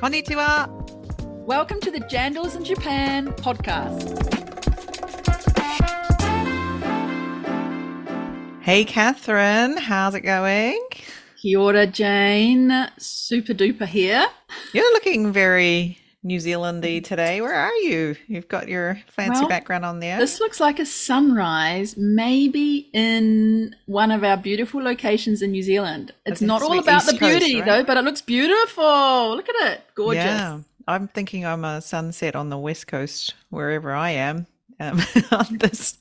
Konnichiwa. Welcome to the Jandals in Japan podcast. Hey, Catherine, how's it going? Kia ora, Jane. Super duper here. You're looking very New Zealandy today. Where are you? You've got your fancy Well, background on there. This looks like a sunrise, maybe in one of our beautiful locations in New Zealand. It's not all the about the East Coast, beauty, right? though, but it looks beautiful. Look at it. Gorgeous. Yeah, I'm thinking I'm a sunset on the west coast, wherever I am, um, on this,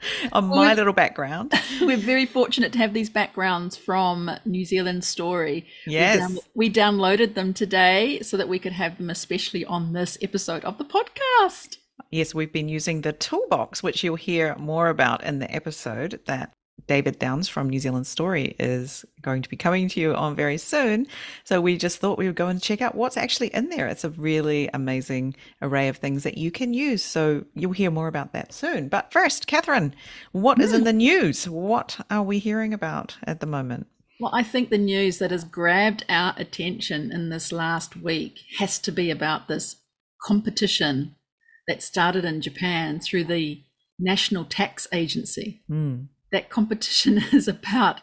on my little background. We're very fortunate to have these backgrounds from New Zealand Story. We Yes. down- We, downloaded them today so that we could have them, especially on this episode of the podcast. Yes, we've been using the toolbox, which you'll hear more about in the episode that David Downs from New Zealand Story is going to be coming to you on very soon. So we just thought we would go and check out what's actually in there. It's a really amazing array of things that you can use. So you'll hear more about that soon. But first, Catherine, what is in the news? What are we hearing about at the moment? Well, I think the news that has grabbed our attention in this last week has to be about this competition that started in Japan through the National Tax Agency. Hmm. That competition is about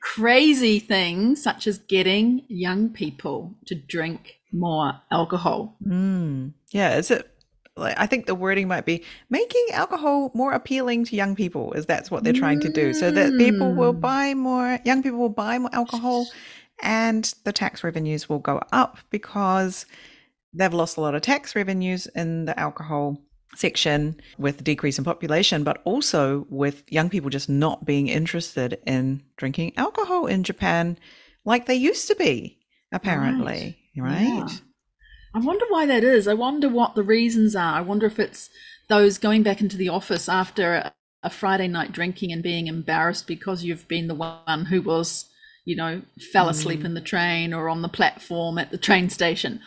crazy things such as getting young people to drink more alcohol. Mm. Yeah, is it? Like, I think the wording might be making alcohol more appealing to young people, is that's what they're trying to do, so that people will Mm. buy more, young people will buy more alcohol, and the tax revenues will go up because they've lost a lot of tax revenues in the alcohol section with the decrease in population, but also with young people just not being interested in drinking alcohol in Japan like they used to be, apparently, right? Yeah. I wonder why that is. I wonder what the reasons are. I wonder if it's those going back into the office after a, a Friday night drinking and being embarrassed because you've been the one who was, you know, fell asleep mm. in the train or on the platform at the train station.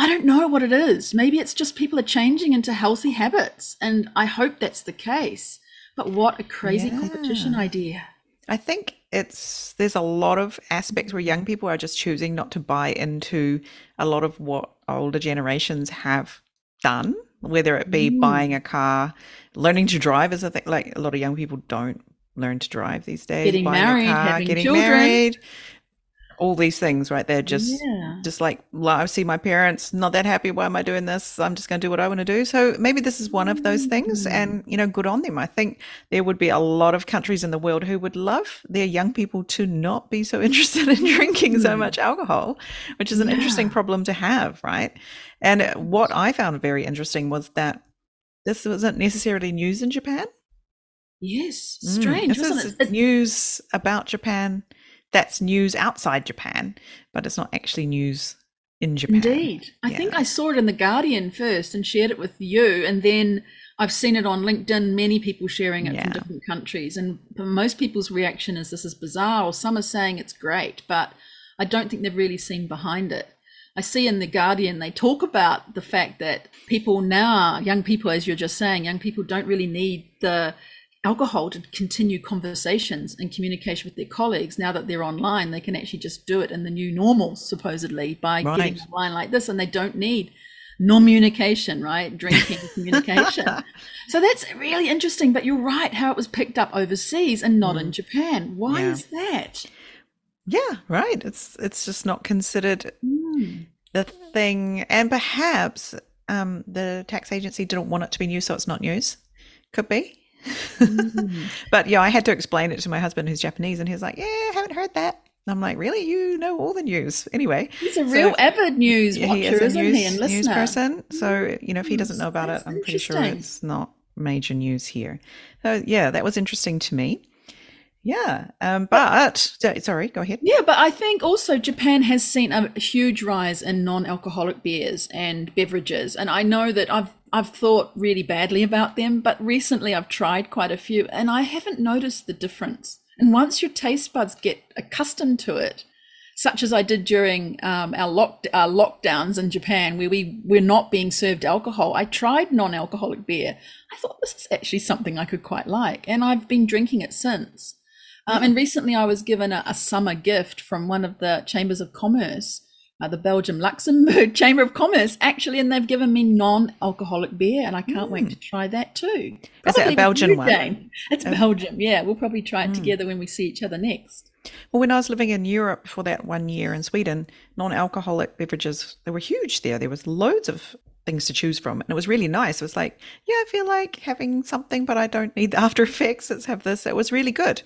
I don't know what it is. Maybe it's just people are changing into healthy habits. And I hope that's the case. But what a crazy competition idea. I think it's there's a lot of aspects where young people are just choosing not to buy into a lot of what older generations have done, whether it be Mm. buying a car, learning to drive is a thing. Like a lot of young people don't learn to drive these days. Getting buying married, car, having getting children. married, all these things, right? They're just yeah. just like I see my parents not that happy. Why am I doing this? I'm just going to do what I want to do. So maybe this is one of those things, Mm. and you know, good on them. I think there would be a lot of countries in the world who would love their young people to not be so interested in drinking so Mm. much alcohol, which is an interesting problem to have, right? And what I found very interesting was that this wasn't necessarily news in Japan. Yes. Mm, Strange, this wasn't? It- news about Japan. That's news outside Japan, but it's not actually news in Japan. Indeed. I think I saw it in The Guardian first and shared it with you. And then I've seen it on LinkedIn, many people sharing it Yeah. from different countries. And most people's reaction is this is bizarre, or some are saying it's great, but I don't think they've really seen behind it. I see in The Guardian, they talk about the fact that people now, young people, as you're just saying, young people don't really need the alcohol to continue conversations and communication with their colleagues now that they're online they can actually just do it in the new normal supposedly by getting online like this and they don't need non-communication right drinking communication so that's really interesting but you're right how it was picked up overseas and not in japan why Mm. Yeah. is that Yeah, right. It's it's just not considered Hmm. the thing, and perhaps um, the tax agency didn't want it to be news, so it's not news. Could be. Mm. but yeah, I had to explain it to my husband, who's Japanese, and he was like, "Yeah, I haven't heard that." And I'm like, "Really? You know all the news anyway?" he's a So- real avid news watcher he is news, he and news person. So you know, if he Mm, doesn't know about it, I'm pretty sure it's not major news here. So yeah, that was interesting to me. Yeah, um, but so- sorry, go ahead. Yeah, but I think also Japan has seen a huge rise in non-alcoholic beers and beverages, and I know that I've I've thought really badly about them, but recently I've tried quite a few, and I haven't noticed the difference. And once your taste buds get accustomed to it, such as I did during um, our lock our lockdowns in Japan, where we were not being served alcohol, I tried non-alcoholic beer. I thought this is actually something I could quite like, and I've been drinking it since. Um, and recently, I was given a, a summer gift from one of the chambers of commerce uh, the Belgium Luxembourg Chamber of Commerce actually, and they've given me non-alcoholic beer, and I can't wait to try that too. Is it a Belgian one? Jane. It's Oh. Belgium, yeah. We'll probably try it Mm. together when we see each other next. Well, when I was living in Europe for that one year in Sweden, non-alcoholic beverages they were huge there. There was loads of things to choose from, and it was really nice. It was like, yeah, I feel like having something, but I don't need the after effects. Let's have this. It was really good.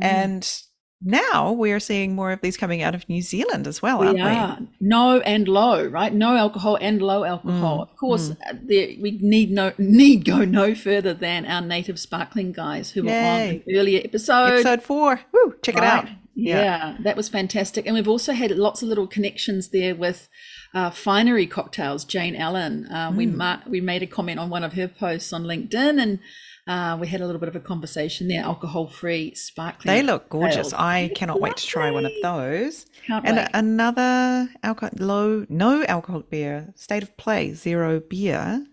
Mm. And now we're seeing more of these coming out of New Zealand as well, aren't we we? no and low, right? No alcohol and low alcohol. Mm, of course, uh, there, we need no need go no further than our native sparkling guys who were on Yay. an earlier episode. Episode four. Woo, check it out. Right. Yeah. that was fantastic. And we've also had lots of little connections there with uh, Finery Cocktails, Jane Allen. Uh, we, Mm. ma- we made a comment on one of her posts on LinkedIn and uh, we had a little bit of a conversation there, alcohol free sparkling. They look gorgeous. I cannot wait to try one of those. Can't And wait. another alcohol, low, no alcohol beer, State of Play Zero Beer,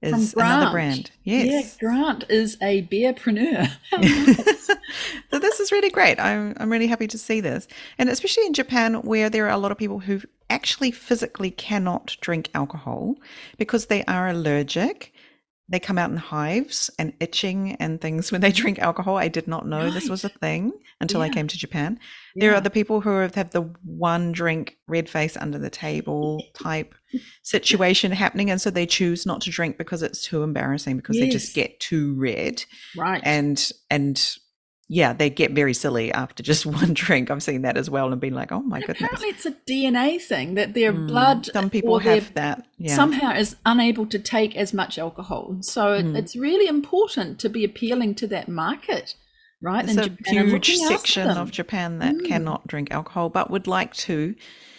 is another brand. Yeah, Yes. Grant is a beerpreneur. so this is really great. I'm I'm really happy to see this, and especially in Japan, where there are a lot of people who actually physically cannot drink alcohol because they are allergic. They come out in hives and itching and things when they drink alcohol. I did not know this was a thing until I came to Japan. There are the people who have, have the one drink red face under the table type situation happening, and so they choose not to drink because it's too embarrassing because they just get too red right. and and yeah, they get very silly after just one drink. I've seen that as well and been like, oh my goodness. apparently, it's a DNA thing that their Mm, blood Some people their have that. Yeah. somehow is unable to take as much alcohol. So Mm. it's really important to be appealing to that market, right? There's in a Japan huge section of Japan that Mm. cannot drink alcohol but would like to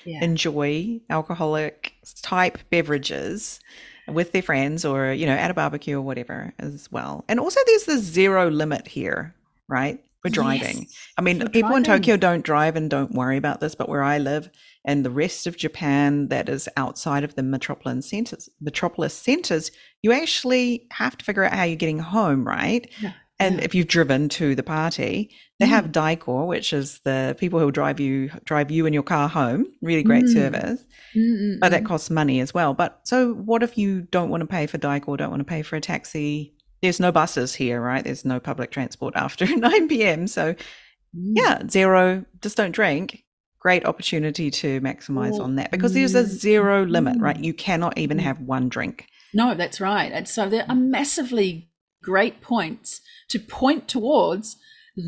Yeah. enjoy alcoholic type beverages with their friends or, you know, at a barbecue or whatever as well. And also there's the zero limit here, right? We're driving. Yes, I mean, people in. Tokyo don't drive and don't worry about this, but where I live and the rest of Japan that is outside of the metropolitan centers, metropolis centers, you actually have to figure out how you're getting home, right? Yeah, And yeah. if you've driven to the party, they Mm. have Daiko, which is the people who drive you drive you and your car home. Really great Mm. service, Mm, but it costs money as well. But so, what if you don't want to pay for Daiko? Don't want to pay for a taxi? There's no buses here, right? There's no public transport after 9 p.m. So mm. yeah, zero, just don't drink. Great opportunity to maximize Well, on that because there's a zero limit, right? mm. You cannot even Mm. have one drink. No, that's right. And so there are massively great points to point towards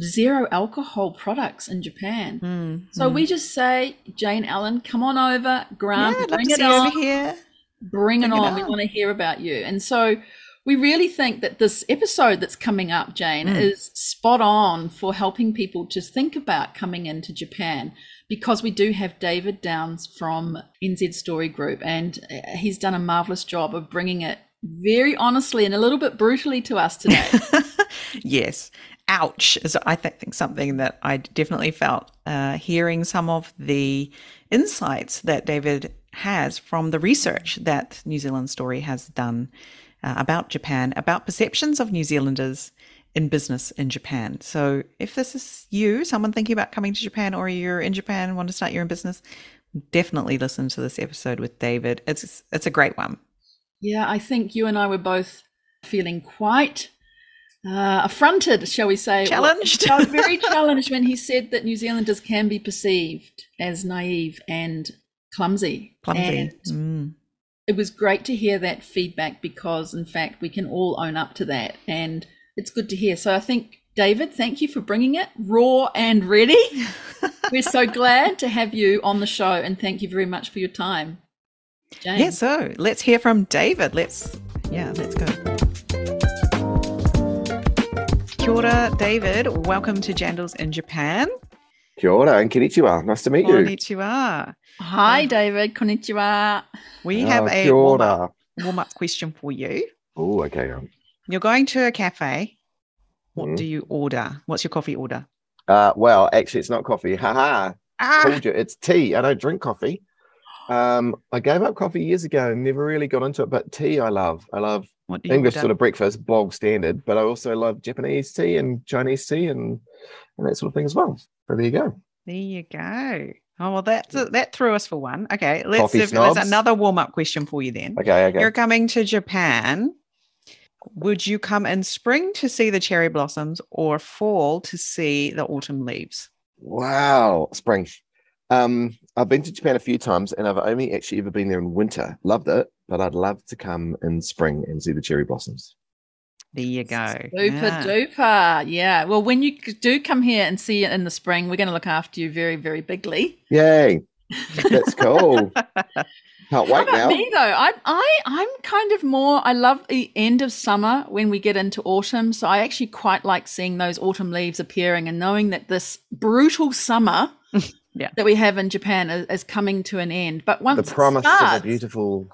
zero alcohol products in Japan. Mm, So mm. we just say, Jane Allen, come on over, Grant, yeah, bring it on. over here. bring it Bring it on. We want to hear about you. And so we really think that this episode that's coming up, Jane, Mm. is spot on for helping people to think about coming into Japan because we do have David Downs from NZ Story Group and uh, he's done a marvelous job of bringing it very honestly and a little bit brutally to us today. yes. Ouch is I th- think something that I definitely felt uh, hearing some of the insights that David has from the research that New Zealand Story has done uh, about Japan, about perceptions of New Zealanders in business in Japan. So if this is you, someone thinking about coming to Japan, or you're in Japan and want to start your own business, definitely listen to this episode with David. It's it's a great one. Yeah, I think you and I were both feeling quite uh, affronted, shall we say. Challenged. Well, very challenged when he said that New Zealanders can be perceived as naive and clumsy. Clumsy. And Mm. It was great to hear that feedback because, in fact, we can all own up to that. And it's good to hear. So I think, David, thank you for bringing it raw and ready. We're so glad to have you on the show. And thank you very much for your time. Jane. Yeah, so let's hear from David. Let's, yeah, let's go. Kia ora, David. Welcome to Jandals in Japan. Kia ora and konnichiwa. Nice to meet you. Konnichiwa. Hi, David. Konnichiwa. We have Oh, a kia warm up, warm up question for you. Oh, okay. Um, You're going to a cafe. What Mhm. do you order? What's your coffee order? Uh, well, actually, it's not coffee. Haha. Ah, Told you, it's tea. I don't drink coffee. Um, I gave up coffee years ago and never really got into it. But tea, I love. I love what do you English order? sort of breakfast, bog standard. But I also love Japanese tea and Chinese tea and, and that sort of thing as well. So there you go. There you go. Oh well, that that threw us for one. Okay, let's. If, there's another warm up question for you then. Okay, okay. You're coming to Japan. Would you come in spring to see the cherry blossoms or fall to see the autumn leaves? Wow, spring. Um, I've been to Japan a few times, and I've only actually ever been there in winter. Loved it, but I'd love to come in spring and see the cherry blossoms. There you go. Super Yeah. duper. Yeah. Well, when you do come here and see it in the spring, we're going to look after you very, very bigly. Yay! That's cool. Can't How wait about now. me though? I, I, I'm kind of more. I love the end of summer when we get into autumn. So I actually quite like seeing those autumn leaves appearing and knowing that this brutal summer Yeah. that we have in Japan is, is coming to an end. But once The it promise of a beautiful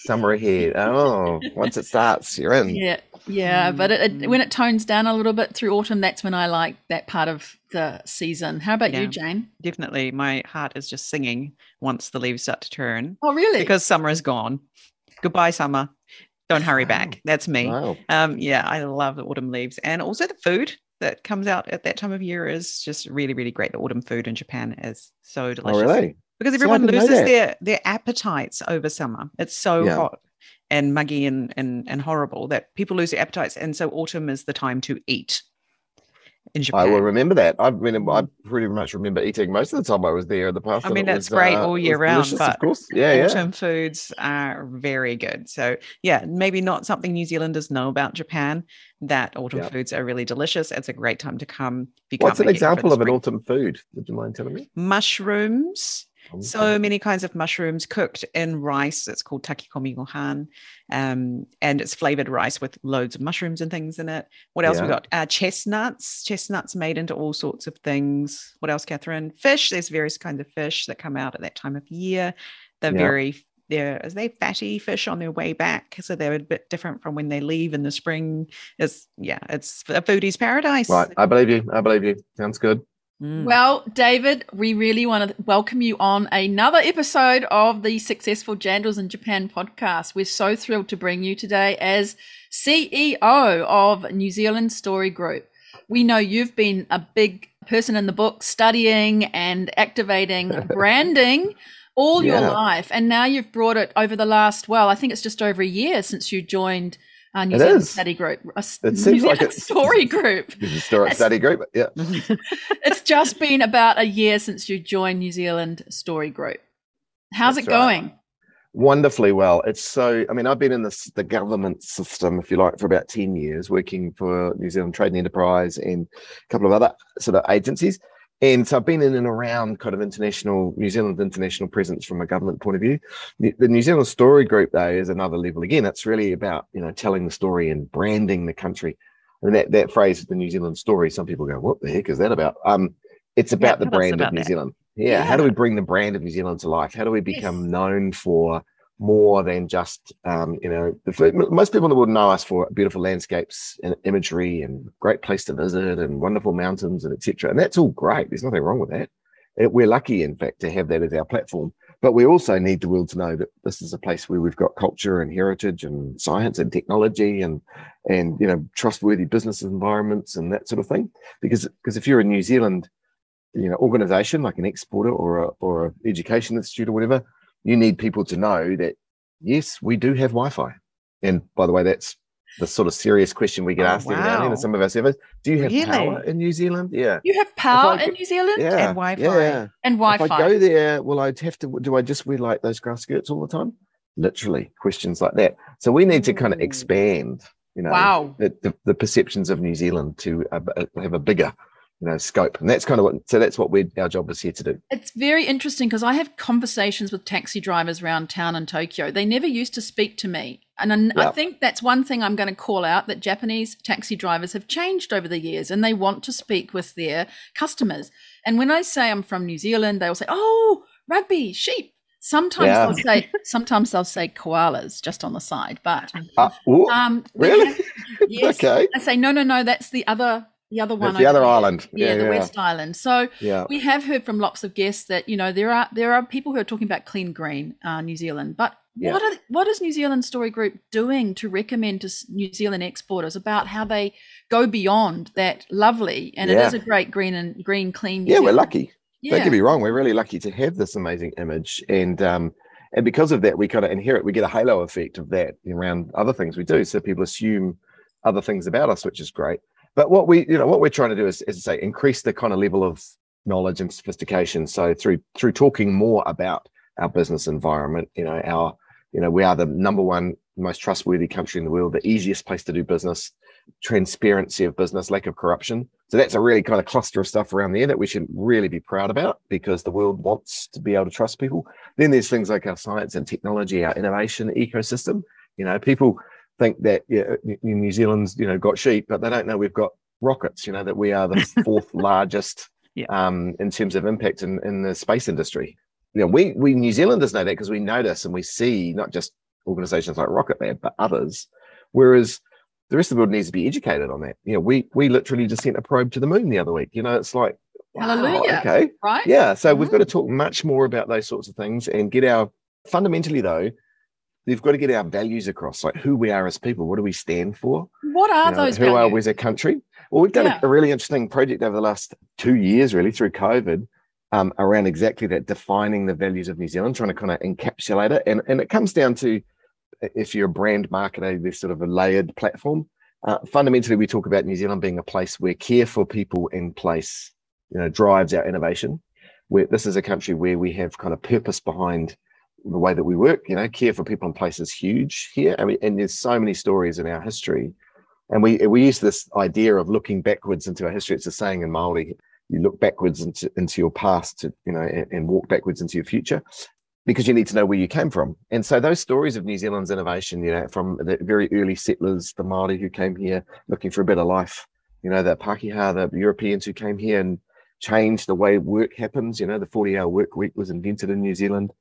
summer ahead. Oh, once it starts, you're in. Yeah, yeah, but it, it, when it tones down a little bit through autumn, that's when I like that part of the season. How about Yeah. you, Jane? Definitely, my heart is just singing once the leaves start to turn Oh, really? because summer is gone. Goodbye, summer. Don't hurry back. That's me. Wow. Um, yeah, I love the autumn leaves, and also the food that comes out at that time of year is just really, really great. The autumn food in Japan is so Oh, delicious really? because everyone didn't loses their their appetites over summer. It's so Yeah. hot and muggy and, and and horrible that people lose their appetites, and so autumn is the time to eat in Japan. I will remember that. I mean, I Mm. pretty much remember eating most of the time I was there in the past. I mean, that's was, great uh, all year round, but of course. Yeah, yeah. autumn foods are very good. So yeah, maybe not something New Zealanders know about Japan. That autumn Yeah. foods are really delicious. It's a great time to come. What's an make it for example of an autumn food? Would you mind telling me? mushrooms? So many kinds of mushrooms cooked in rice. It's called takikomi gohan, um, and it's flavored rice with loads of mushrooms and things in it. What else we got? Uh, chestnuts. Chestnuts made into all sorts of things. What else, Catherine? Fish. There's various kinds of fish that come out at that time of year. They're Yeah. very they're are they fatty fish on their way back, so they're a bit different from when they leave in the spring. It's yeah, it's a foodie's paradise. Right, I believe you. I believe you. Sounds good. Mm. Well, David, we really want to welcome you on another episode of the Successful Jandals in Japan podcast. We're so thrilled to bring you today as CEO of New Zealand Story Group. We know you've been a big person in the book studying and activating branding all your life. And now you've brought it over the last, well, I think it's just over a year since you joined uh, New It Zealand is. Study Group, a It New seems like it's- Story Group. The historic study group. Yeah. It's just been about a year since you joined New Zealand Story Group. How's That's it right. going? Wonderfully well. It's so, I mean, I've been in this, the government system, if you like, for about 10 years, working for New Zealand Trade and Enterprise and a couple of other sort of agencies. And so I've been in and around kind of international, New Zealand international presence from a government point of view. The the New Zealand Story Group, though, is another level again. It's really about, you know, telling the story and branding the country. And that, that phrase, the New Zealand story, some people go, what the heck is that about? Um, it's about the brand about of New that. Zealand. Yeah, How do we bring the brand of New Zealand to life? How do we Yes. become known for more than just, um, you know, most people in the world know us for beautiful landscapes and imagery and great place to visit and wonderful mountains and etc. And that's all great. There's nothing wrong with that. Uh, We're lucky, in fact, to have that as our platform. But we also need the world to know that this is a place where we've got culture and heritage and science and technology and and you know trustworthy business environments and that sort of thing. Because because if you're a New Zealand you know organization like an exporter or a or a education institute or whatever, you need people to know that yes, we do have Wi-Fi. And by the way, that's the sort of serious question we get Oh, asked every now and then in wow. some of our surveys. Do you have Really? power in New Zealand? Yeah. You have power I in New Zealand Yeah. And Wi-Fi. Yeah. and If I go there, will I have to? Do I just wear like those grass skirts all the time? Literally, questions like that. So we need to kind of expand, you know, Wow. the, the, the perceptions of New Zealand to uh, have a bigger, you know, scope. And that's kind of what. So that's what we our job is here to do. It's very interesting because I have conversations with taxi drivers around town in Tokyo. They never used to speak to me. And I, I think that's one thing I'm going to call out that Japanese taxi drivers have changed over the years and they want to speak with their customers. And when I say I'm from New Zealand, they will say, oh, rugby, sheep. Sometimes Yeah. they'll say, sometimes they'll say koalas just on the side. But Uh, um, really? have- yes. okay. I say, no, no, no, that's the other, the other one. The other there." island. Yeah, Yeah, the yeah. West Island. So Yeah. we have heard from lots of guests that you know there are there are people who are talking about clean green uh, New Zealand, but what are what is New Zealand Story Group doing to recommend to New Zealand exporters about how they go beyond that lovely and it is a great green and green clean. New Yeah, we're lucky. Yeah. Don't get me wrong, we're really lucky to have this amazing image. And um, and because of that, we kind of inherit, we get a halo effect of that around other things we do. So people assume other things about us, which is great. But what we, you know, what we're trying to do is, is say increase the kind of level of knowledge and sophistication. So through through talking more about our business environment, you know, our, you know, we are the number one most trustworthy country in the world, the easiest place to do business, transparency of business, lack of corruption. So that's a really kind of cluster of stuff around there that we should really be proud about because the world wants to be able to trust people. Then there's things like our science and technology, our innovation ecosystem. You know, people think that yeah, New Zealand's you know got sheep, but they don't know we've got rockets. You know that we are the fourth largest Yeah. um, in terms of impact in, in the space industry. You know, we we New Zealanders know that because we notice and we see not just organisations like Rocket Lab, but others. Whereas the rest of the world needs to be educated on that. You know, we we literally just sent a probe to the moon the other week. You know, it's like wow, Hallelujah. okay, Right? yeah. So we've Mhm. got to talk much more about those sorts of things and get our fundamentally though, we've got to get our values across, like who we are as people. What do we stand for? What are You know, those who are we as a country? Well, we've done Yeah. a, a really interesting project over the last two years, really, through COVID, um, around exactly that, defining the values of New Zealand, trying to kind of encapsulate it. And, and it comes down to if you're a brand marketer, there's sort of a layered platform. Uh, fundamentally, we talk about New Zealand being a place where care for people in place, you know, drives our innovation. Where this is a country where we have kind of purpose behind the way that we work. You know, care for people in place is huge here. I mean, and there's so many stories in our history and we we use this idea of looking backwards into our history. It's a saying in Maori: you look backwards into, into your past, to, you know, and, and walk backwards into your future, because you need to know where you came from. And so those stories of New Zealand's innovation, you know, from the very early settlers, the Maori who came here looking for a better life, you know, the Pakeha, the Europeans who came here and changed the way work happens. You know, the forty-hour work week was invented in New Zealand.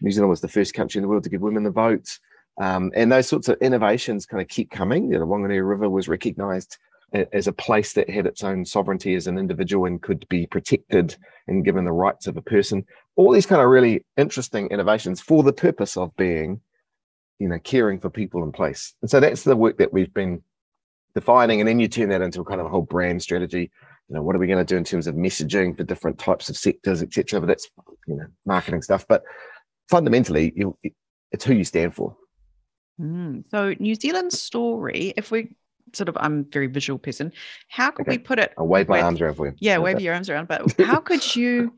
New Zealand was the first country in the world to give women the vote. Um, and those sorts of innovations kind of keep coming. You know, the Whanganui River was recognized as a place that had its own sovereignty as an individual and could be protected and given the rights of a person. All these kind of really interesting innovations for the purpose of being, you know, caring for people in place. And so that's the work that we've been defining. And then you turn that into a kind of a whole brand strategy. You know, what are we going to do in terms of messaging for different types of sectors, etc. But that's you know marketing stuff. But fundamentally, you, it's who you stand for. Mm. So New Zealand story, if we sort of, I'm a very visual person. How could we put it? I'll wave my with- arms around for you. Yeah, Okay. wave your arms around. But how could you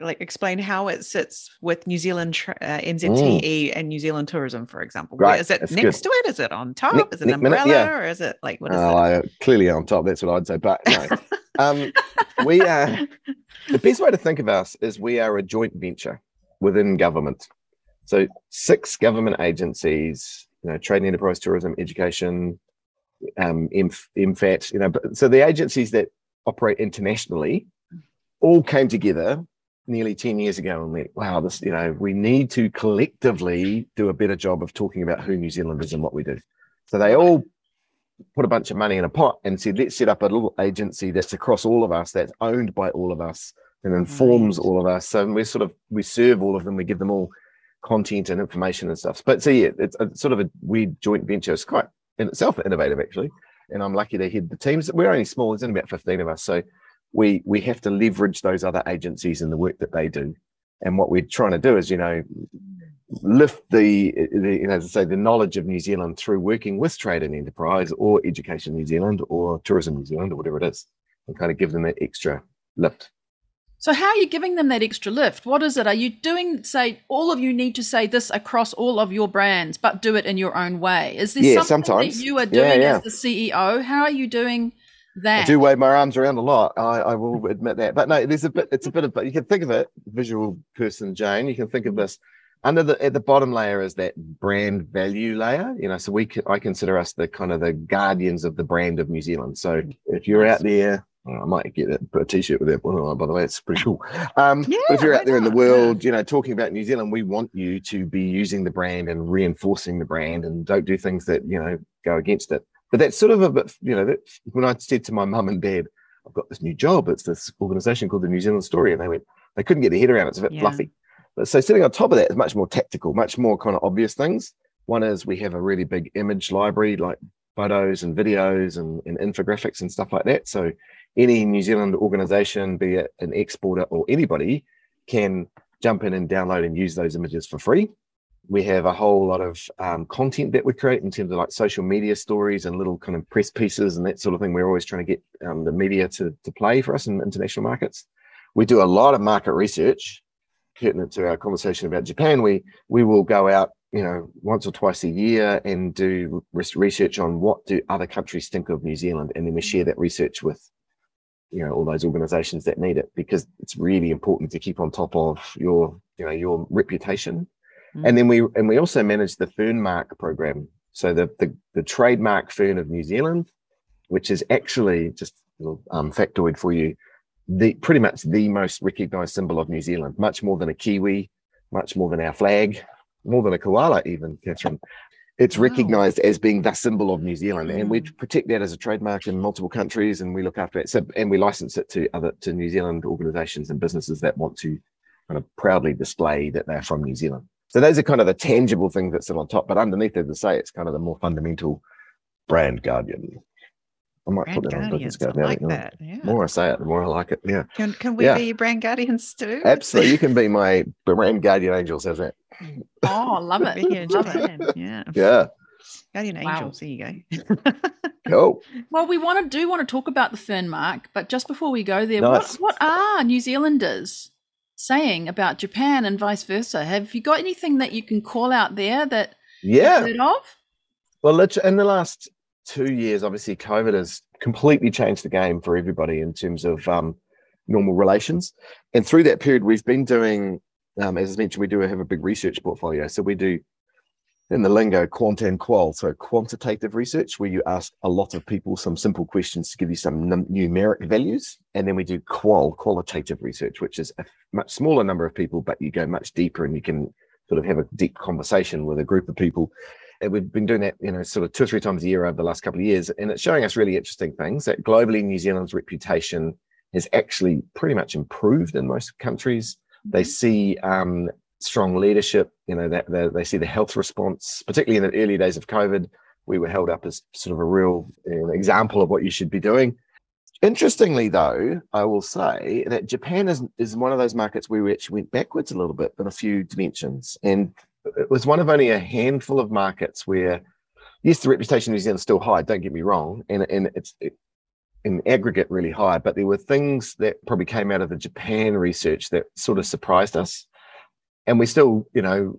like explain how it sits with New Zealand uh, NZTE and New Zealand tourism, for example? Mm. Right, Is it that's next to it? Is it on top? Nick- is it an Nick Minute, umbrella, yeah. or is it like what is Oh, I- clearly on top. That's what I'd say. But no, um, we are the best way to think of us is we are a joint venture within government. So six government agencies, you know, trade and enterprise, tourism, education, um, MF, MFAT, you know, but so the agencies that operate internationally all came together nearly 10 years ago and went, wow, this, you know, we need to collectively do a better job of talking about who New Zealand is and what we do. So they all put a bunch of money in a pot and said, let's set up a little agency that's across all of us, that's owned by all of us and informs Right. all of us. So we sort of, we serve all of them, we give them all content and information and stuff. But so yeah, it's a sort of a weird joint venture. It's quite in itself innovative actually. And I'm lucky to head the teams. We're only small, there's only about 15 of us. So we we have to leverage those other agencies and the work that they do. And what we're trying to do is, you know, lift the, the you know, as I say, the knowledge of New Zealand through working with Trade and Enterprise or Education New Zealand or Tourism New Zealand or whatever it is, and kind of give them that extra lift. So how are you giving them that extra lift? What is it? Are you doing say all of you need to say this across all of your brands, but do it in your own way? Is there Yeah, something sometimes. that you are doing yeah. as the CEO? How are you doing that? I do wave my arms around a lot. I, I will admit that. But no, there's a bit. It's a bit of. But you can think of it, visual person Jane. You can think of mm-hmm. this under the at the bottom layer is that brand value layer. You know, so we I consider us the kind of the guardians of the brand of New Zealand. So mm-hmm. if you're out there. Well, I might get it, put a t-shirt with that one on, by the way. It's pretty cool. Um, but if you're out there in the world, you know, talking about New Zealand, we want you to be using the brand and reinforcing the brand and don't do things that, you know, go against it. But that's sort of a bit, you know, that when I said to my mum and dad, I've got this new job, it's this organization called the New Zealand Story, and they went, they couldn't get their head around it. It's a bit Yeah. fluffy. But so sitting on top of that is much more tactical, much more kind of obvious things. One is we have a really big image library, like photos and videos and, and infographics and stuff like that. So any New Zealand organization, be it an exporter or anybody, can jump in and download and use those images for free. We have a whole lot of um, content that we create in terms of like social media stories and little kind of press pieces and that sort of thing. We're always trying to get um, the media to, to play for us in international markets. We do a lot of market research pertinent to our conversation about Japan. We we will go out you know once or twice a year and do research on what do other countries think of New Zealand, and then we share that research with you know all those organizations that need it because it's really important to keep on top of your you know your reputation. Mm-hmm. and then we and we also manage the fern mark program. So the, the the trademark fern of new zealand which is actually just a little um, factoid for you the pretty much the most recognized symbol of new zealand much more than a kiwi much more than our flag more than a koala even catherine it's wow. recognized as being the symbol of New Zealand, and we protect that as a trademark in multiple countries, and we look after it. So, and we license it to other to New Zealand organisations and businesses that want to kind of proudly display that they're from New Zealand. So those are kind of the tangible things that sit on top, but underneath, as I say, it's kind of the more fundamental brand guardian. I might brand put that on business card. I like that. Yeah. The more I say it, the more I like it. Yeah. Can can we yeah. be brand guardians too? Absolutely. You can be my brand guardian angels. How's that? Oh, love it. love it. Yeah. Yeah. Guardian wow. angels. There you go. cool. Well, we want to do want to talk about the fern mark, but just before we go there, nice. what, what are New Zealanders saying about Japan and vice versa? Have you got anything that you can call out there that yeah heard of? Well, in the last two years, obviously, COVID has completely changed the game for everybody in terms of um, normal relations. And through that period, we've been doing, um, as I mentioned, we do have a big research portfolio. So we do in the lingo quant and qual so quantitative research where you ask a lot of people some simple questions to give you some num- numeric values and then we do qual qualitative research which is a much smaller number of people but you go much deeper and you can sort of have a deep conversation with a group of people we've been doing that you know sort of two or three times a year over the last couple of years and it's showing us really interesting things that globally new zealand's reputation has actually pretty much improved in most countries they mm-hmm. see um, strong leadership. You know, that they, they see the health response, particularly in the early days of COVID. We were held up as sort of a real you know, example of what you should be doing. Interestingly, though, I will say that Japan is, is one of those markets where we actually went backwards a little bit in a few dimensions. And it was one of only a handful of markets where, yes, the reputation New Zealand is still high, don't get me wrong. And, and it's it, in aggregate really high, but there were things that probably came out of the Japan research that sort of surprised us and we still, you know,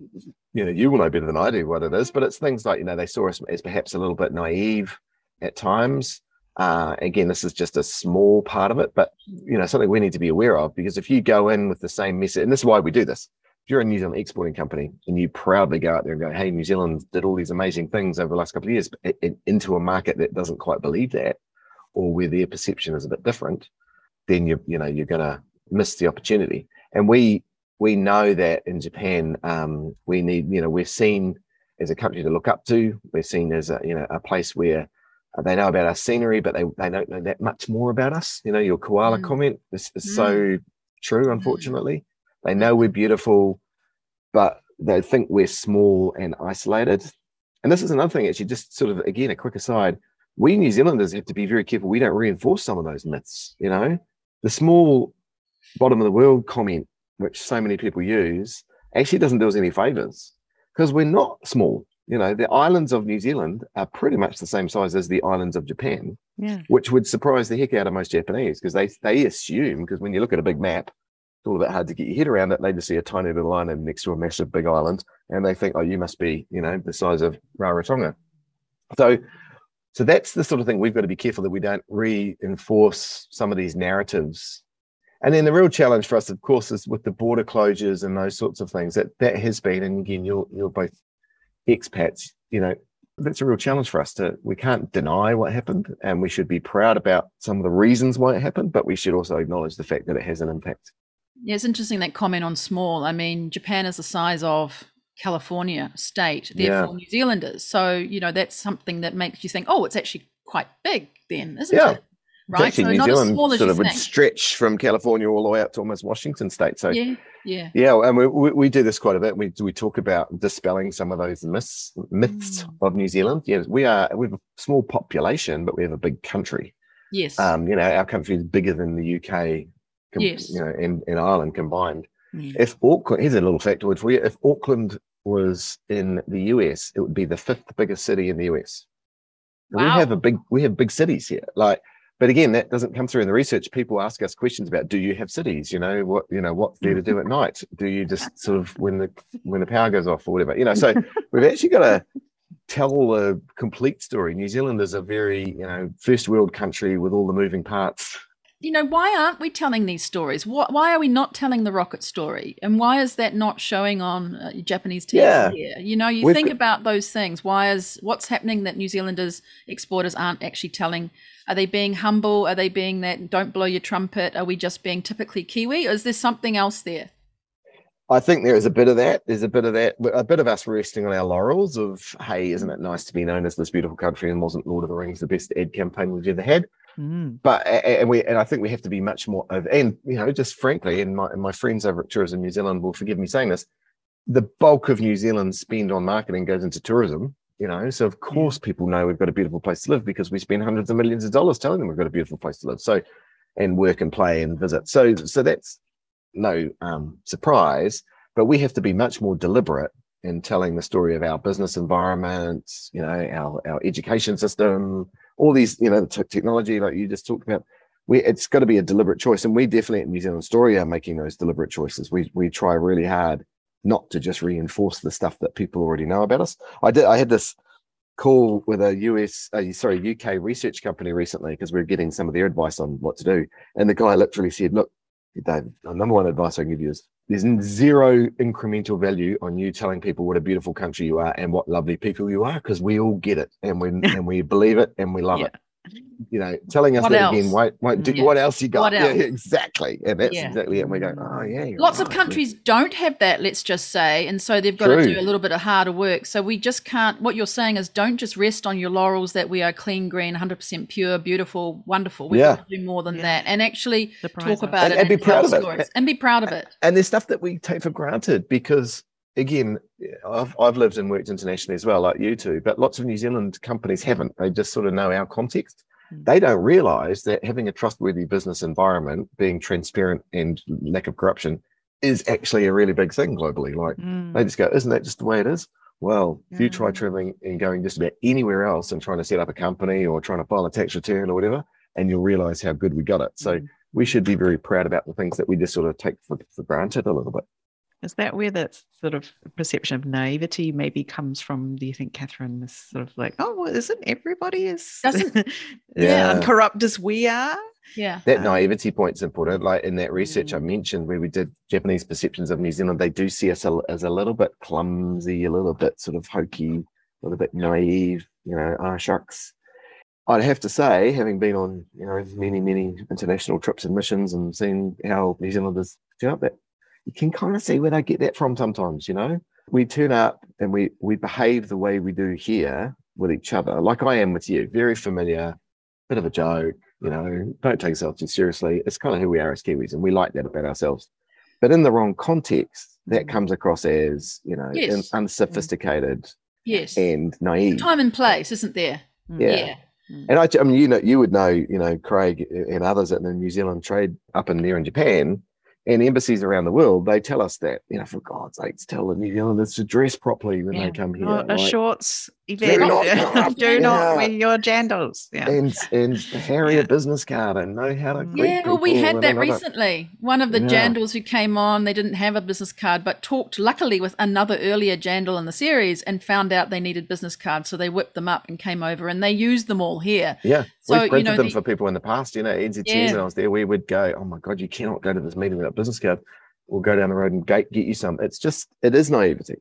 you know, you will know better than I do what it is, but it's things like, you know, they saw us as perhaps a little bit naive at times. Uh, again, this is just a small part of it, but you know, something we need to be aware of because if you go in with the same message, and this is why we do this. If you're a New Zealand exporting company and you proudly go out there and go, "Hey, New Zealand did all these amazing things over the last couple of years," into a market that doesn't quite believe that, or where their perception is a bit different, then you you know you're going to miss the opportunity. And we we know that in Japan, um, we need, you know, we're seen as a country to look up to. We're seen as a, you know, a place where they know about our scenery, but they, they don't know that much more about us. You know, your koala mm. comment is, is mm. so true, mm. unfortunately. They know we're beautiful, but they think we're small and isolated. And this is another thing, actually, just sort of, again, a quick aside. We New Zealanders have to be very careful. We don't reinforce some of those myths, you know. The small bottom of the world comment which so many people use, actually doesn't do us any favors because we're not small. You know, the islands of New Zealand are pretty much the same size as the islands of Japan, yeah. which would surprise the heck out of most Japanese because they they assume because when you look at a big map, it's all a bit hard to get your head around it. They just see a tiny little island next to a massive big island, and they think, oh, you must be, you know, the size of Rarotonga. So, so that's the sort of thing we've got to be careful that we don't reinforce some of these narratives and then the real challenge for us, of course, is with the border closures and those sorts of things. That that has been, and again, you're you're both expats. You know, that's a real challenge for us. To we can't deny what happened, and we should be proud about some of the reasons why it happened, but we should also acknowledge the fact that it has an impact. Yeah, it's interesting that comment on small. I mean, Japan is the size of California state, therefore yeah. New Zealanders. So you know that's something that makes you think, oh, it's actually quite big, then, isn't yeah. it? right? Actually, so New Zealand sort of would stretch from California all the way up to almost Washington State. So yeah, yeah, yeah. And we, we, we do this quite a bit. We we talk about dispelling some of those myths myths mm. of New Zealand. Yeah, we are we have a small population, but we have a big country. Yes. Um, you know, our country is bigger than the UK, com- Yes. you know, and, and Ireland combined. Mm. If Auckland, here's a little factoid for you. If Auckland was in the US, it would be the fifth biggest city in the US. Wow. We have a big, we have big cities here. Like, but again, that doesn't come through in the research. People ask us questions about, do you have cities? You know, what, you know, what's there to do at night? Do you just sort of when the when the power goes off or whatever? You know, so we've actually got to tell a complete story. New Zealand is a very, you know, first world country with all the moving parts. You know, why aren't we telling these stories? Why, why are we not telling the rocket story? And why is that not showing on uh, Japanese TV Yeah. here? You know, you We've think got- about those things. Why is what's happening that New Zealanders exporters aren't actually telling? Are they being humble? Are they being that don't blow your trumpet? Are we just being typically Kiwi? Or is there something else there? I think there is a bit of that. There's a bit of that, a bit of us resting on our laurels of, hey, isn't it nice to be known as this beautiful country? And wasn't Lord of the Rings the best ad campaign we've ever had? Mm. But and we and I think we have to be much more of, and you know, just frankly, and my and my friends over at Tourism New Zealand will forgive me saying this, the bulk of New Zealand's spend on marketing goes into tourism. You know, so of course people know we've got a beautiful place to live because we spend hundreds of millions of dollars telling them we've got a beautiful place to live. So, and work and play and visit. So, so that's no um, surprise. But we have to be much more deliberate in telling the story of our business environment. You know, our our education system, all these, you know, the t- technology like you just talked about. We, it's got to be a deliberate choice, and we definitely at New Zealand Story are making those deliberate choices. We we try really hard not to just reinforce the stuff that people already know about us. I did. I had this call with a US, uh, sorry, UK research company recently because we are getting some of their advice on what to do, and the guy literally said, "Look, Dave, the number one advice I can give you is there's zero incremental value on you telling people what a beautiful country you are and what lovely people you are because we all get it and we and we believe it and we love Yeah. it. You know, telling us What that else? again won't, won't do mm, Yeah. what else you got. What else? yeah, exactly. And that's Yeah. exactly it. And we go, oh yeah. you're Lots of right. countries don't have that, let's just say, and so they've got to do a little bit of harder work. So we just can't. What you're saying is, don't just rest on your laurels that we are clean, green, 100% pure, beautiful, wonderful. We've Yeah. got to do more than Yeah. that, and actually Surprise talk us. about And- it and be tell proud of it. stories. and be proud of it. and there's stuff that we take for granted because again I've, I've lived and worked internationally as well like you two but lots of new zealand companies haven't. They just sort of know our context. Mm. they don't realize that having a trustworthy business environment being transparent and lack of corruption is actually a really big thing globally. Like Mm. they just go isn't that just the way it is? Well if you try traveling and going just about anywhere else and trying to set up a company or trying to file a tax return or whatever and you'll realize how good we got it. So Mm. we should be very proud about the things that we just sort of take for, for granted a little bit Is that where that sort of perception of naivety maybe comes from? Do you think, Catherine, this sort of like, oh, well, isn't everybody as Doesn't- Yeah. corrupt as we are? Yeah. that Um, naivety point's important. Like in that research I Mm. mentioned, where we did Japanese perceptions of New Zealand, they do see us a, as a little bit clumsy, a little bit sort of hokey, a little bit naive. You know, ah shucks. I'd have to say, having been on you know many many international trips and missions and seen how New Zealanders turn up, that you can kind of see where they get that from sometimes. You know, we turn up and we we behave the way we do here with each other, like I am with you, very familiar, bit of a joke you know, don't take yourself too seriously. It's kind of who we are as Kiwis, and we like that about ourselves. But in the wrong context, that Mm. comes across as, you know, Yes. unsophisticated Yes. and naive. Time and place, isn't there? Mm. Yeah. And I, I mean, you know, you would know, you know, Craig and others in the New Zealand trade up in there in Japan and embassies around the world, they tell us that, you know, for God's sakes, tell the New Zealanders to dress properly when Yeah. they come oh, here. Or a like- shorts Do event. not- Do not Yeah. wear your jandals. Yeah. and and carry Yeah. a business card and know how to greet Yeah, well, we had that another- recently. One of the Yeah. jandals who came on, they didn't have a business card, but talked luckily with another earlier jandal in the series and found out they needed business cards. So they whipped them up and came over and they used them all here. Yeah, So, you we've printed know, them the- for people in the past. You know, NZTE's Yeah. when I was there, we would go, "Oh my God, you cannot go to this meeting without business card." We'll go down the road and get, get you some. It's just, it is naivety.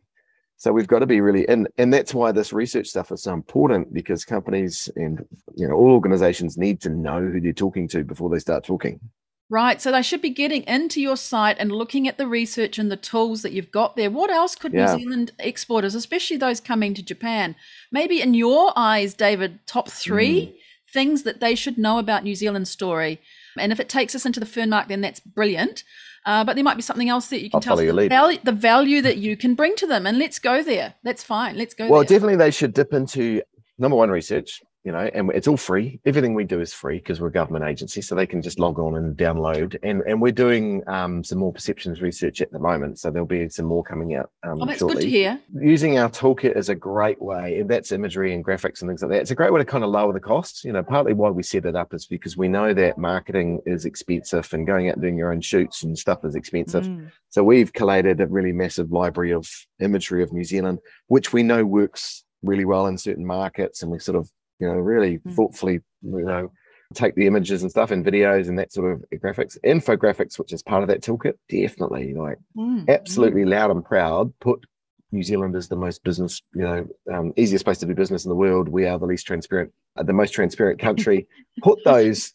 So we've got to be really, and and that's why this research stuff is so important because companies and you know all organizations need to know who they're talking to before they start talking. Right. So they should be getting into your site and looking at the research and the tools that you've got there. What else could Yeah. New Zealand exporters, especially those coming to Japan, maybe in your eyes, David, top three Mm. things that they should know about New Zealand story? And if it takes us into the Fernmark, then that's brilliant. Uh, but there might be something else that you can I'll tell us the value, the value that you can bring to them. And let's go there. That's fine. Let's go there. Well, there. definitely they should dip into number one research. You know, and it's all free. Everything we do is free because we're a government agency, so they can just log on and download. And and we're doing um, some more perceptions research at the moment, so there'll be some more coming out. Um, oh, that's shortly. good to hear. Using our toolkit is a great way, and that's imagery and graphics and things like that. It's a great way to kind of lower the costs. You know, partly why we set it up is because we know that marketing is expensive, and going out and doing your own shoots and stuff is expensive. Mm. So we've collated a really massive library of imagery of New Zealand, which we know works really well in certain markets, and we sort of you know, really mm. thoughtfully, you know, take the images and stuff and videos and that sort of graphics, infographics, which is part of that toolkit. Definitely, like mm. absolutely mm. loud and proud. Put New Zealand as the most business, you know, um, easiest place to do business in the world. We are the least transparent, uh, the most transparent country. Put those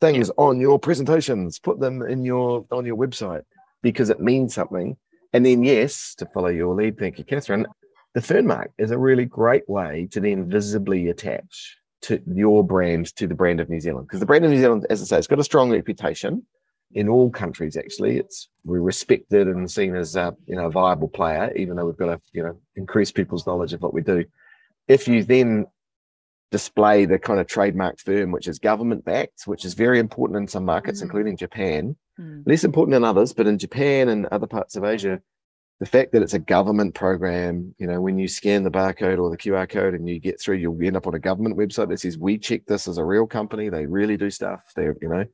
things on your presentations. Put them in your on your website because it means something. And then, yes, to follow your lead, thank you, Catherine the fern mark is a really great way to then visibly attach to your brand to the brand of New Zealand. Because the brand of New Zealand, as I say, it's got a strong reputation in all countries. Actually, it's we're respected and seen as a you know a viable player, even though we've got to you know increase people's knowledge of what we do. If you then display the kind of trademark fern, which is government backed, which is very important in some markets, mm. including Japan, mm. less important in others, but in Japan and other parts of Asia, the fact that it's a government program, you know, when you scan the barcode or the QR code and you get through, you'll end up on a government website that says, we check this as a real company. They really do stuff. They, you know,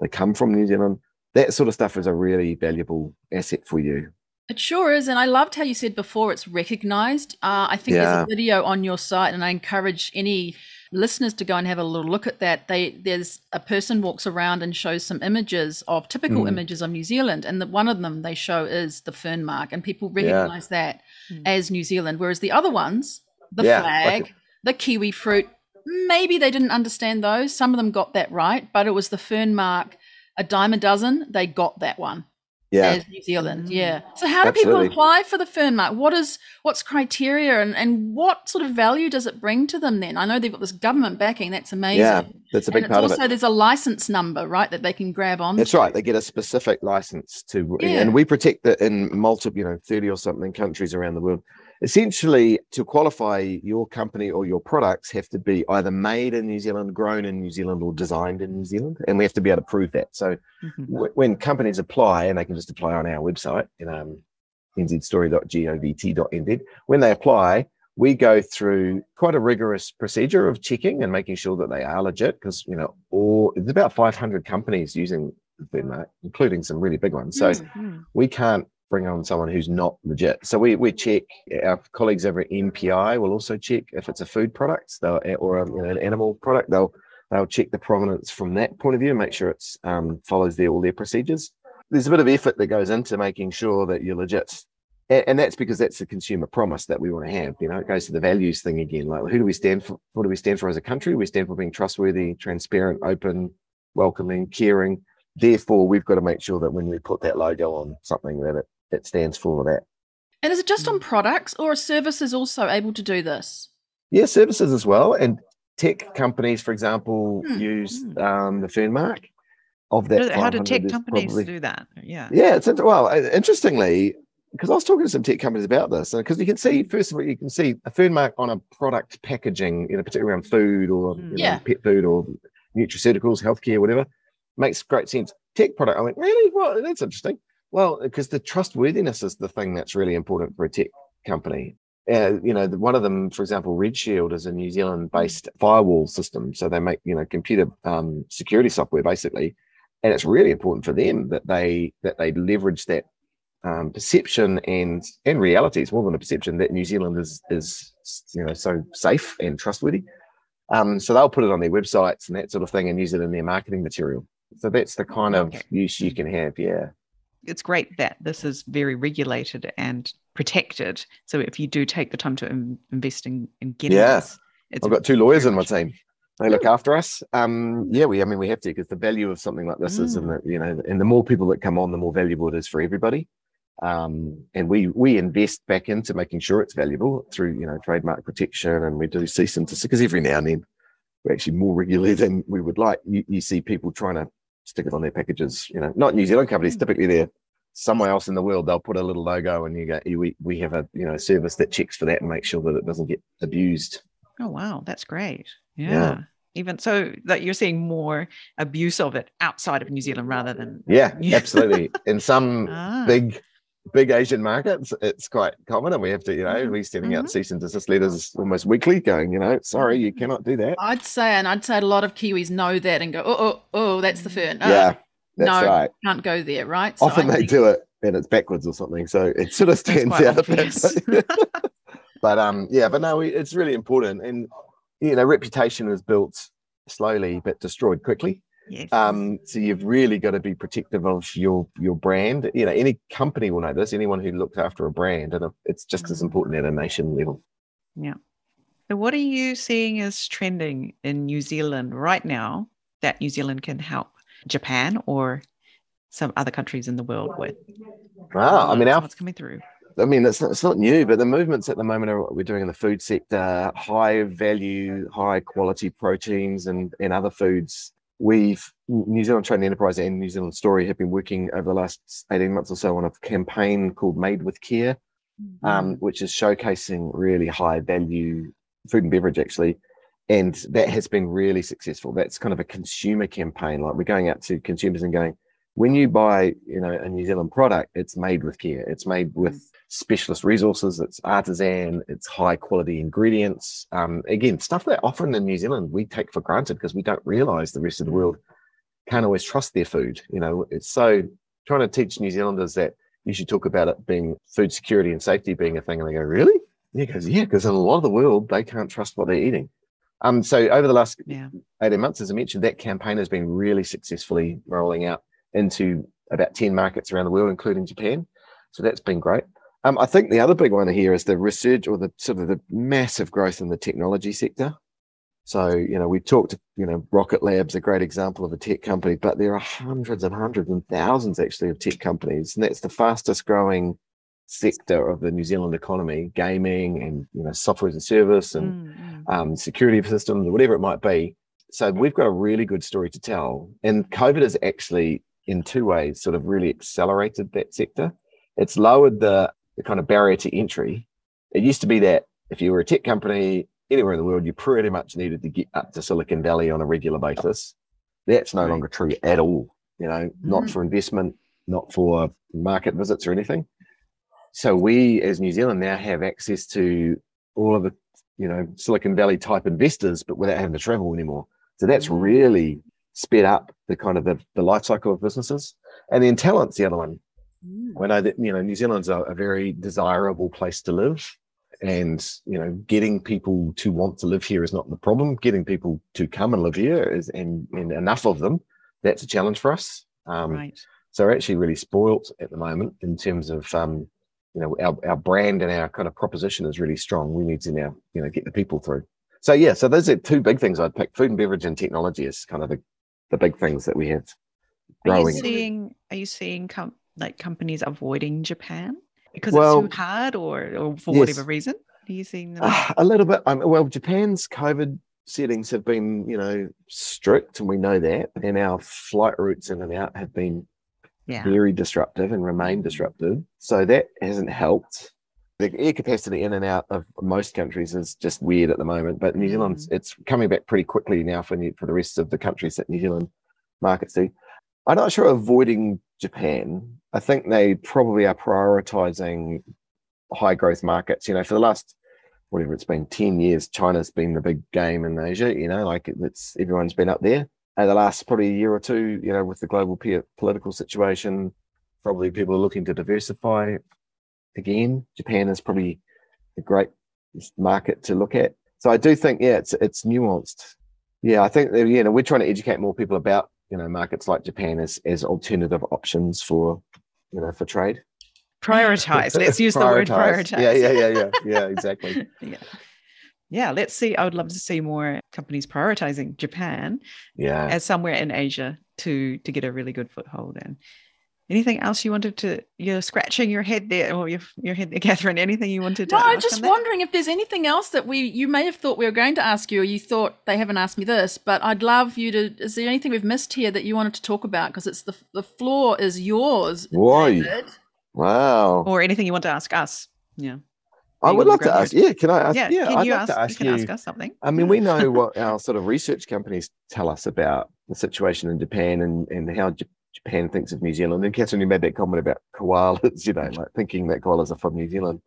they come from New Zealand. That sort of stuff is a really valuable asset for you. It sure is. And I loved how you said before it's recognized. Uh, I think yeah. there's a video on your site, and I encourage any listeners to go and have a little look at that. They there's a person walks around and shows some images of typical mm. images of New Zealand, and the, one of them they show is the fern mark, and people recognize yeah. that mm. as New Zealand, whereas the other ones, the yeah, flag, like the kiwi fruit, maybe they didn't understand those. Some of them got that right, but it was the fern mark, a dime a dozen, they got that one yeah. as New Zealand. Yeah. Mm. So how do Absolutely. people apply for the fern mark? What is what's criteria and, and what sort of value does it bring to them then? I know they've got this government backing, that's amazing. Yeah, that's a big part also, of it. Also there's a license number, right, that they can grab on. That's right. They get a specific license to yeah. and we protect it in multiple, you know, 30 or something countries around the world essentially to qualify your company or your products have to be either made in new zealand grown in new zealand or designed in new zealand and we have to be able to prove that so mm-hmm. w- when companies apply and they can just apply on our website in um, nzstory.govt.nz when they apply we go through quite a rigorous procedure of checking and making sure that they are legit because you know all there's about 500 companies using the including some really big ones so mm-hmm. we can't bring on someone who's not legit. So we, we check our colleagues over at MPI will also check if it's a food product or an animal product. They'll they'll check the provenance from that point of view and make sure it's um, follows their all their procedures. There's a bit of effort that goes into making sure that you're legit. And, and that's because that's the consumer promise that we want to have. You know, it goes to the values thing again. Like, who do we stand for? What do we stand for as a country? We stand for being trustworthy, transparent, open, welcoming, caring. Therefore, we've got to make sure that when we put that logo on something, that it it stands for that. And is it just on products or are services also able to do this? Yeah, services as well. And tech companies, for example, hmm. use hmm. um, the fern mark of that. How do tech companies probably, do that? Yeah. Yeah, it's well, interestingly, because I was talking to some tech companies about this, because you can see, first of all, you can see a fern mark on a product packaging, you know, particularly around food or mm. you know, pet food or nutraceuticals, healthcare, whatever, makes great sense. Tech product, I went, really? Well, that's interesting. Well, because the trustworthiness is the thing that's really important for a tech company. Uh, you know, one of them, for example, Redshield is a New Zealand-based firewall system. So they make you know computer um, security software basically, and it's really important for them that they that they leverage that um, perception and and reality. It's more than a perception that New Zealand is is you know so safe and trustworthy. Um, so they'll put it on their websites and that sort of thing, and use it in their marketing material. So that's the kind of use you can have. Yeah it's great that this is very regulated and protected. So if you do take the time to Im- invest in, in getting yeah. this, I've got two lawyers in my team. They look after us. Um, yeah, we. I mean, we have to because the value of something like this mm. is, in the, you know, and the more people that come on, the more valuable it is for everybody. Um, and we we invest back into making sure it's valuable through you know trademark protection, and we do cease and desist because every now and then we're actually more regularly than we would like. You, you see people trying to stick it on their packages. You know, not New Zealand companies. Hmm. Typically, they're somewhere else in the world. They'll put a little logo, and you go, we we have a you know service that checks for that and makes sure that it doesn't get abused. Oh wow, that's great. Yeah. Yeah. Even so that you're seeing more abuse of it outside of New Zealand rather than Yeah, Yeah. absolutely. In some Ah. big big Asian markets, it's quite common, and we have to, you know, we're sending out Mhm. cease and desist letters almost weekly, going, you know, sorry, you cannot do that. I'd say, and I'd say a lot of Kiwis know that and go, oh, oh, oh, that's the fern. Oh, yeah, that's no, right. can't go there, right? So Often I they think- do it and it's backwards or something, so it sort of stands out. bit. but um, yeah, but no, we- it's really important, and you know, reputation is built slowly but destroyed quickly. Yes. Um, so you've really got to be protective of your your brand. You know, any company will know this. Anyone who looks after a brand, and it's just as Mhm. important at a nation level. Yeah. So what are you seeing as trending in New Zealand right now that New Zealand can help Japan or some other countries in the world with? Wow, I mean, our what's coming through? I mean, it's not, it's not new, but the movements at the moment are what we're doing in the food sector, high value, high quality proteins and, and other foods. We've, New Zealand Trade and Enterprise and New Zealand Story have been working over the last 18 months or so on a campaign called Made with Care, um, which is showcasing really high value food and beverage actually. And that has been really successful. That's kind of a consumer campaign. Like we're going out to consumers and going, when you buy, you know, a New Zealand product, it's made with care. It's made with specialist resources. It's artisan. It's high quality ingredients. Um, again, stuff that often in New Zealand we take for granted because we don't realize the rest of the world can't always trust their food. You know, it's so trying to teach New Zealanders that you should talk about it being food security and safety being a thing, and they go, really? Yeah, because yeah, because in a lot of the world they can't trust what they're eating. Um, so over the last Yeah. 18 months, as I mentioned, that campaign has been really successfully rolling out into about 10 markets around the world, including Japan. So that's been great. Um, I think the other big one here is the research or the sort of the massive growth in the technology sector. So, you know, we talked, you know, Rocket Lab's a great example of a tech company, but there are hundreds and hundreds and thousands actually of tech companies. And that's the fastest growing sector of the New Zealand economy, gaming and, you know, software as a service and Mm, um, security systems, whatever it might be. So we've got a really good story to tell. And COVID has actually, in two ways, sort of really accelerated that sector. It's lowered the, the kind of barrier to entry. It used to be that if you were a tech company anywhere in the world, you pretty much needed to get up to Silicon Valley on a regular basis. That's no longer true at all. You know, not Mhm. for investment, not for market visits or anything. So we, as New Zealand, now have access to all of the you know, Silicon Valley type investors, but without having to travel anymore. So that's Mm. really sped up the kind of the, the life cycle of businesses. And then talent's the other one. Mm. I know that, you know, New Zealand's a, a very desirable place to live. And, you know, getting people to want to live here is not the problem. Getting people to come and live here is, and, and enough of them, that's a challenge for us. Um, right. so we're actually really spoilt at the moment in terms of um, you know our, our brand and our kind of proposition is really strong. We need to now you know get the people through. So yeah, so those are two big things I'd pick: food and beverage and technology is kind of the, the big things that we have Are you seeing are you seeing com- like companies avoiding Japan because Well, it's too hard or, or for yes. whatever reason? Are you seeing them? Ah, a little bit. Um, well, Japan's COVID settings have been you know strict, and we know that, and our flight routes in and out have been yeah. very disruptive and remain disruptive. So that hasn't helped. The air capacity in and out of most countries is just weird at the moment, but New Zealand's mm. it's coming back pretty quickly now for New, for the rest of the countries that New Zealand markets do. I'm not sure avoiding Japan. I think they probably are prioritizing high growth markets. You know, for the last whatever it's been 10 years, China's been the big game in Asia, you know, like it's everyone's been up there and the last probably a year or two, you know, with the global political situation, probably people are looking to diversify again. Japan is probably a great market to look at. So I do think, yeah, it's it's nuanced. Yeah, I think that, you know we're trying to educate more people about you know markets like Japan as as alternative options for you know for trade. Prioritize. Let's use the word prioritize. Yeah, yeah, yeah, yeah, yeah, exactly. yeah. Yeah, let's see. I would love to see more companies prioritizing Japan Yeah. as somewhere in Asia to to get a really good foothold in. Anything else you wanted to? You're scratching your head there, or your your head there, Catherine. Anything you wanted to? No, I'm just wondering if there's anything else that we you may have thought we were going to ask you, or you thought they haven't asked me this. But I'd love you to. Is there anything we've missed here that you wanted to talk about? Because it's the the floor is yours. Why? Wow. or anything you want to ask us. Yeah. I would love to ask. Yeah, can I ask? Yeah, Yeah, can I'd you love ask, to ask you can you. ask us something. I mean, we know what our sort of research companies tell us about the situation in Japan and, and how J- Japan thinks of New Zealand. And Catherine, you made that comment about koalas, you know, like thinking that koalas are from New Zealand.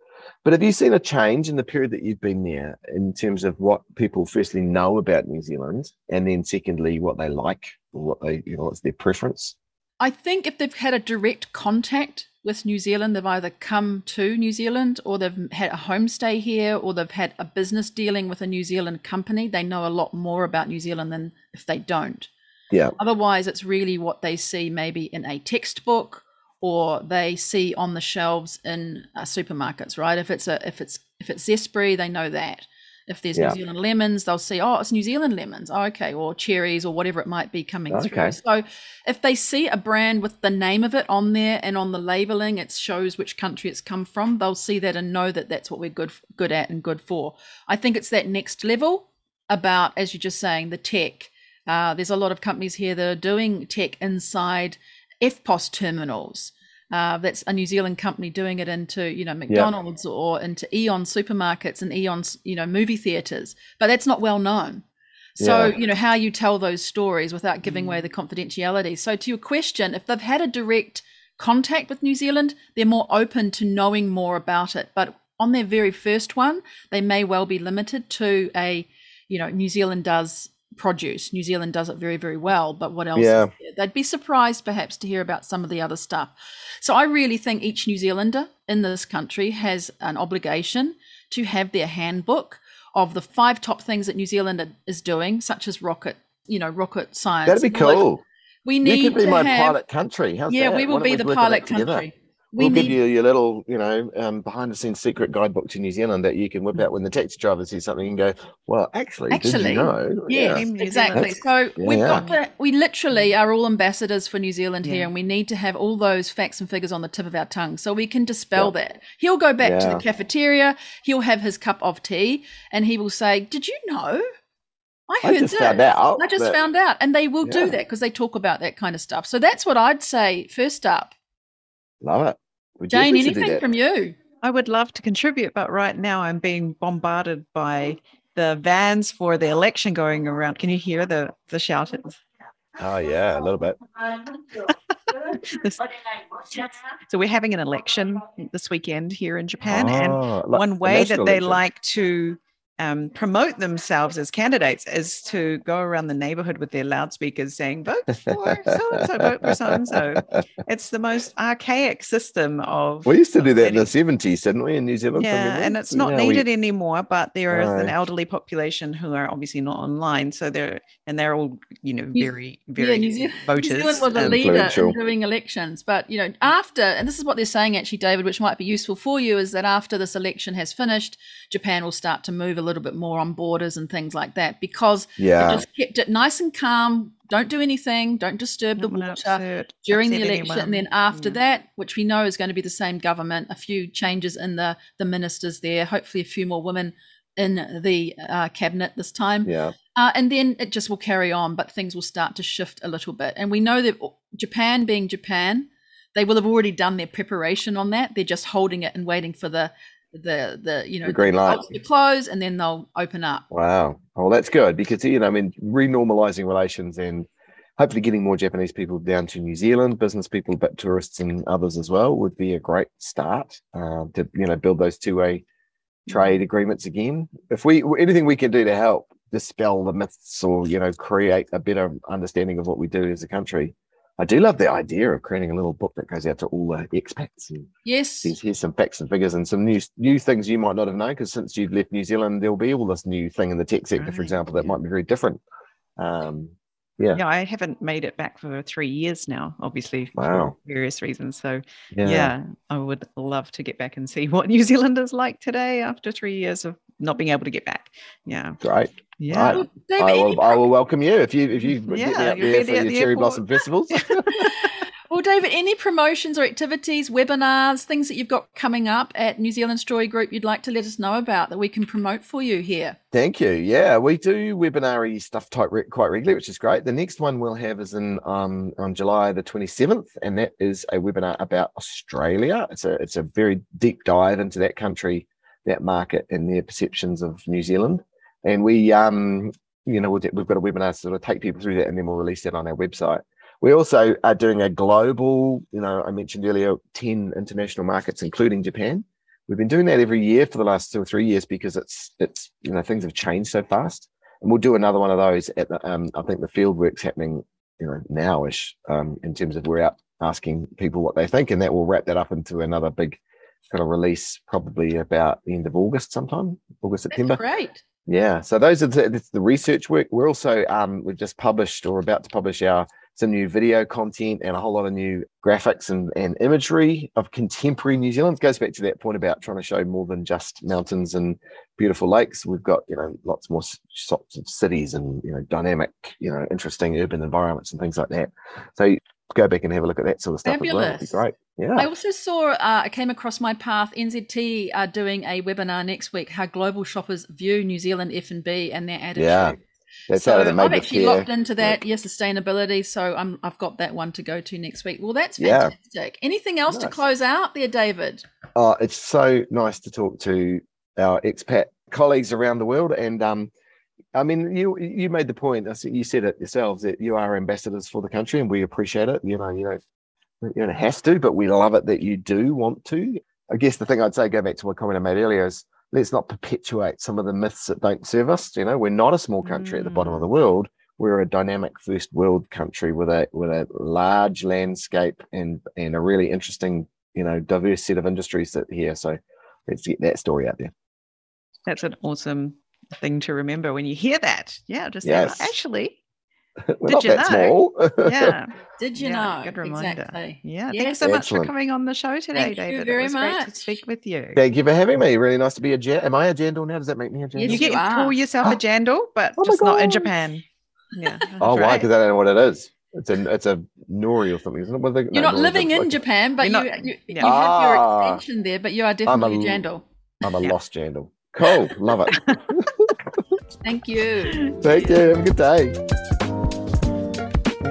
But have you seen a change in the period that you've been there in terms of what people firstly know about New Zealand and then secondly what they like or what they, you know, what's their preference? I think if they've had a direct contact with New Zealand, they've either come to New Zealand or they've had a homestay here or they've had a business dealing with a New Zealand company. They know a lot more about New Zealand than if they don't. Yeah. Otherwise, it's really what they see maybe in a textbook or they see on the shelves in uh, supermarkets, right? If it's a if it's if it's Zespri, they know that. If there's Yeah. New Zealand lemons, they'll see, oh, it's New Zealand lemons. Oh, okay, or cherries or whatever it might be coming Okay. through. So if they see a brand with the name of it on there and on the labeling, it shows which country it's come from. They'll see that and know that that's what we're good good at and good for. I think it's that next level about, as you're just saying, the tech. Uh, there's a lot of companies here that are doing tech inside EFTPOS terminals. Uh, that's a New Zealand company doing it into you know McDonald's or into AEON supermarkets and AEON's you know movie theaters, but that's not well known. So Yeah. you know how you tell those stories without giving away the confidentiality. So to your question, if they've had a direct contact with New Zealand, they're more open to knowing more about it. But on their very first one, they may well be limited to a you know New Zealand does produce. New Zealand does it very very well, but what else? is Yeah. there? They'd be surprised perhaps to hear about some of the other stuff. So I really think each New Zealander in this country has an obligation to have their handbook of the five top things that New Zealand is doing, such as rocket, you know, rocket science. That'd be and all that. cool. We need You could be my have, pilot country. How's yeah, that? we will be the pilot country. We We'll need give you your little, you know, um, behind the scenes secret guidebook to New Zealand that you can whip out when the taxi driver sees something and go, "Well, actually, did Actually, you know?" Yes, Yeah. Exactly. Zealand. So Yeah, we've yeah. got to, we literally are all ambassadors for New Zealand here, and we need to have all those facts and figures on the tip of our tongue so we can dispel that. He'll go back to the cafeteria, he'll have his cup of tea, and he will say, Did you know? I I just this. found out I just that- found out. And they will Yeah. do that because they talk about that kind of stuff. So that's what I'd say first up. Love it. We Jane, definitely do anything that. from you? I would love to contribute, but right now I'm being bombarded by the vans for the election going around. Can you hear the the shouting? Oh yeah, a little bit. This- so we're having an election this weekend here in Japan, and Oh, like one way that they election. like to um, promote themselves as candidates is to go around the neighborhood with their loudspeakers saying, vote for so and so, vote for so and so. It's the most archaic system of. We used to do that in the seventies, didn't we, in New Zealand? Yeah, and it's not Now we- needed anymore, but there is an elderly population who are obviously not online. So they're, and they're all, you know, very, very yeah, New Zealand, voters. New Zealand was a and- leader Influential. in doing elections, but you know, after and this is what they're saying actually, David, which might be useful for you, is that after this election has finished, Japan will start to move a little bit more on borders and things like that because they Yeah, just kept it nice and calm. Don't do anything. Don't disturb the not water upset- during the upset election, and then after Yeah. that, which we know is going to be the same government, a few changes in the the ministers there, hopefully a few more women in the uh, cabinet this time. yeah. Uh, and then it just will carry on, but things will start to shift a little bit. And we know that Japan, being Japan, they will have already done their preparation on that. They're just holding it and waiting for the the the you know The green light. to close, and then they'll open up. Wow. Well, that's good because you know, I mean, renormalizing relations and hopefully getting more Japanese people down to New Zealand, business people, but tourists and others as well, would be a great start uh, to you know build those two-way trade agreements again. If we anything we can do to help dispel the myths or you know create a better understanding of what we do as a country. I do love the idea of creating a little book that goes out to all the expats and Yes, says here's some facts and figures and some new new things you might not have known because since you've left New Zealand, there'll be all this new thing in the tech sector, for example, that might be very different. Um, yeah. Yeah, I haven't made it back for three years now, obviously for Wow. various reasons. So yeah, yeah. I would love to get back and see what New Zealand is like today after three years of not being able to get back. Yeah, great. yeah. Right. David, I will, I will welcome you if you if you get me Yeah, there for your the cherry airport. blossom festivals. Well, David, any promotions or activities, webinars, things that you've got coming up at New Zealand Story Group you'd like to let us know about that we can promote for you here? Thank you. Yeah, we do webinar stuff type re- quite regularly, which is great. The next one we'll have is in um, on July the 27th, and that is a webinar about Australia. It's a it's a very deep dive into that country that market and their perceptions of New Zealand. And we, um, you know, we've got a webinar to sort of take people through that, and then we'll release that on our website. We also are doing a global, you know, I mentioned earlier, 10 international markets, including Japan. We've been doing that every year for the last two or three years because it's, it's, you know, things have changed so fast. And we'll do another one of those at the, um, I think the field work's happening, you know, nowish um, in terms of we're out asking people what they think. And that will wrap that up into another big kind of release probably about the end of August sometime, August, September. That's great. Yeah. So those are the, the research work. We're also, um, we've just published or about to publish our some new video content and a whole lot of new graphics and, and imagery of contemporary New Zealand. It goes back to that point about trying to show more than just mountains and beautiful lakes. We've got, you know, lots more sorts of cities and, you know, dynamic, you know, interesting urban environments and things like that. So go back and have a look at that sort of stuff Fabulous. as well. It'd be great. Yeah. I also saw, uh, I came across my path. NZT are doing a webinar next week, how global shoppers view New Zealand F&B and their attitude. Yeah. That's so I've actually care. locked into that, yeah, sustainability. So I'm, I've got that one to go to next week. Well, that's Yeah. fantastic. Anything else to close out there, David? Oh, it's so nice to talk to our expat colleagues around the world. And um, I mean, you you made the point. You said it yourselves that you are ambassadors for the country, and we appreciate it. You know, you don't you don't have to, but we love it that you do want to. I guess the thing I'd say, go back to my comment I made earlier, is let's not perpetuate some of the myths that don't serve us. You know, we're not a small country at the bottom of the mm. world. We're a dynamic first world country with a with a large landscape and and a really interesting, you know, diverse set of industries that here. So let's get that story out there. That's an awesome thing to remember when you hear that. Yeah, just say, Yes. actually, We're Did not you that know? small. yeah. Did you Yeah, know? good reminder. Exactly. Yeah, Yes. thanks so much Excellent. for coming on the show today, Thank you David. very it was great to speak with you. Thank you for having me. Really nice to be a jan. Am I a jandal now? Does that make me a jandal? Yes, you get you call yourself a jandal, but Oh just not in. Japan. Yeah. that's Oh, why? Because I don't know what it is. It's a it's a nori or something, isn't it? What are they- You're no, not nori's living in like- Japan, but You're you, you, yeah. you have your Ah. extension there, but you are I'm a definitely a l- jandal. I'm a Yeah. lost jandal. Cool. Love it. Thank you. Thank you. Have a good day.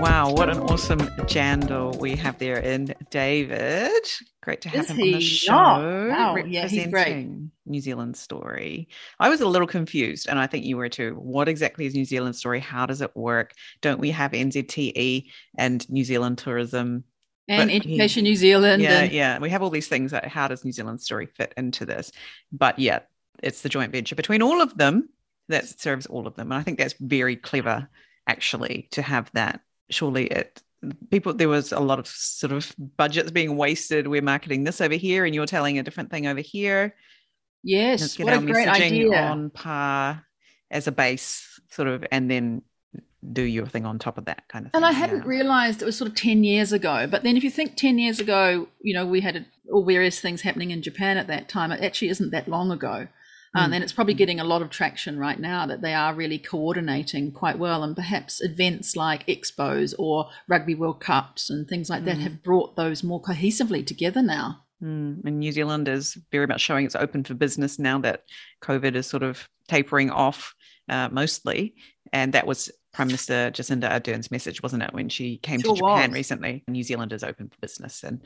Wow, what an awesome jandal we have there in David. Great to have Is him on the show. not? Wow, yeah, he's great. New Zealand story. I was a little confused, and I think you were too. What exactly is New Zealand story? How does it work? Don't we have NZTE and New Zealand tourism? And But he- Education New Zealand. yeah, and, yeah. We have all these things. That, how does New Zealand story fit into this? But yeah, it's the joint venture between all of them that serves all of them. And I think that's very clever, actually, to have that. Surely it people there was a lot of sort of budgets being wasted. We're marketing this over here, and you're telling a different thing over here. Yes, Let's get what our a great messaging idea. on par as a base, sort of, and then do your thing on top of that kind of thing. And I hadn't yeah. realized it was sort of 10 years ago. But then if you think 10 years ago, you know, we had all various things happening in Japan at that time. It actually isn't that long ago. Mm. Um, and it's probably getting a lot of traction right now that they are really coordinating quite well. And perhaps events like expos or Rugby World Cups and things like that Mm. have brought those more cohesively together now. Mm, and New Zealand is very much showing it's open for business now that COVID is sort of tapering off uh, mostly. And that was Prime Minister Jacinda Ardern's message, wasn't it, when she came Sure to Japan was. recently? New Zealand is open for business. And